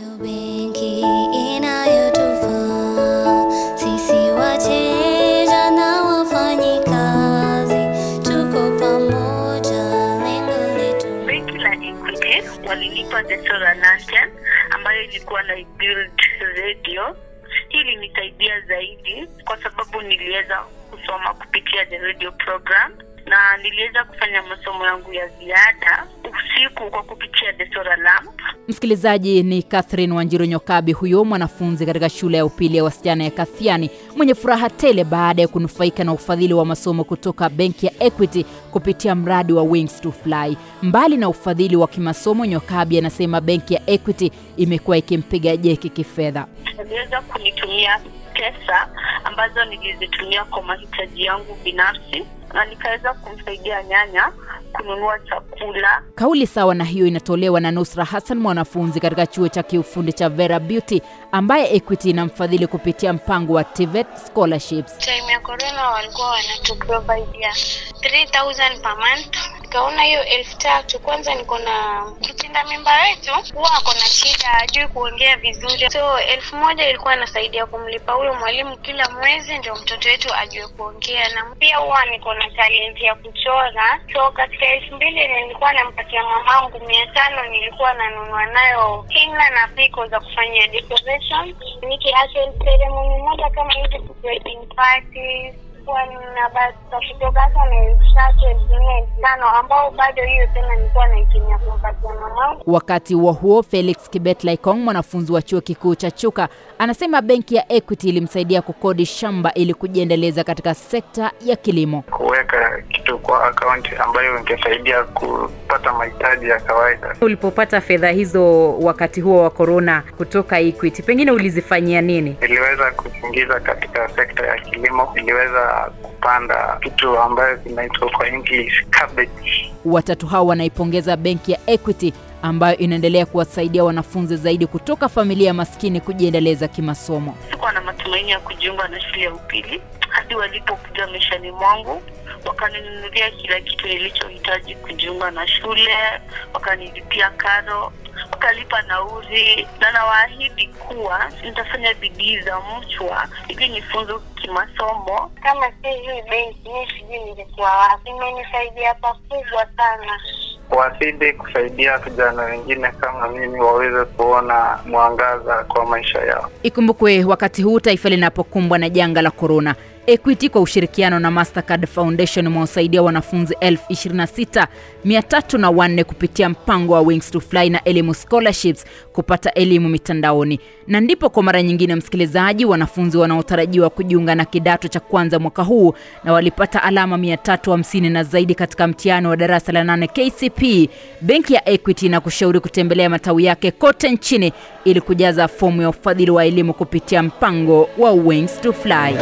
Lengo benki la walinipa the ambayo ilikuwa na build radio. Hii ilinisaidia zaidi kwa sababu niliweza kusoma kupitia the radio program na niliweza kufanya masomo yangu ya ziada usiku kwa kupitia the solar lamp. Msikilizaji ni Catherine Wanjiru Nyokabi, huyo mwanafunzi katika shule ya upili ya wasichana ya Kathiani mwenye furaha tele baada ya kunufaika na ufadhili wa masomo kutoka benki ya Equity kupitia mradi wa Wings to Fly. Mbali na ufadhili wa kimasomo, Nyokabi anasema benki ya Equity imekuwa ikimpiga jeki kifedha. Aliweza kunitumia pesa ambazo nilizitumia kwa mahitaji yangu binafsi na nikaweza kumsaidia nyanya kununua chakula. Kauli sawa na hiyo inatolewa na Nusra Hassan, mwanafunzi katika chuo cha kiufundi cha Vera Beauty ambaye Equity inamfadhili kupitia mpango wa TVET scholarships. time ya corona walikuwa wanatuprovidea 3000 per month. Nikaona hiyo elfu tatu. Kwanza niko na mtinda mimba wetu huwa ako na shida hajui kuongea vizuri. So elfu moja ilikuwa anasaidia kumlipa huyo mwalimu kila mwezi ndio mtoto wetu ajue kuongea. Na pia huwa niko na talenti ya kuchora. So katika elfu mbili nilikuwa nampatia mamangu mia tano nilikuwa nanunua nayo hina na piko za kufanyia decoration. Nikiacha ceremony moja kama hizi parties kuwa na hata na elfu tatu elfu nne elfu tano ambao bado hiyo tena nilikuwa naitumia kumpatia mamangu Wakati huo huo, Felix Kibet Laikong, mwanafunzi wa chuo kikuu cha Chuka, anasema benki ya Equity ilimsaidia kukodi shamba ili kujiendeleza katika sekta ya kilimo. kuweka kitu kwa akaunti ambayo ingesaidia kupata mahitaji ya kawaida. Ulipopata fedha hizo wakati huo wa korona kutoka Equity, pengine ulizifanyia nini? Niliweza kuingiza katika sekta ya kilimo, niliweza kupanda kitu ambayo kinaitwa kwa English cabbage. Watatu hao wanaipongeza benki ya Equity ambayo inaendelea kuwasaidia wanafunzi zaidi kutoka familia maskini kujiendeleza kimasomo. sikuwa na matumaini ya kujiunga na shule ya upili hadi walipokuja maishani mwangu wakaninunulia kila kitu nilichohitaji kujiunga na shule wakanilipia karo wakalipa nauri na nawaahidi kuwa nitafanya bidii za mchwa ili nifunze kimasomo. Kama si hii benki mi sijui nilikuwa wapi. Imenisaidia pakubwa sana. Wazidi kusaidia vijana wengine kama mimi waweze kuona mwangaza kwa maisha yao. Ikumbukwe wakati huu taifa linapokumbwa na janga la korona, Equity kwa ushirikiano na Mastercard Foundation umewasaidia wanafunzi 26304 kupitia mpango wa Wings to Fly na elimu scholarships kupata elimu mitandaoni. Na ndipo kwa mara nyingine, msikilizaji, wanafunzi wanaotarajiwa kujiunga na kidato cha kwanza mwaka huu na walipata alama 350 na zaidi katika mtihani wa darasa la 8 KCP, benki ya Equity na kushauri kutembelea matawi yake kote nchini ili kujaza fomu ya ufadhili wa elimu kupitia mpango wa Wings to Fly.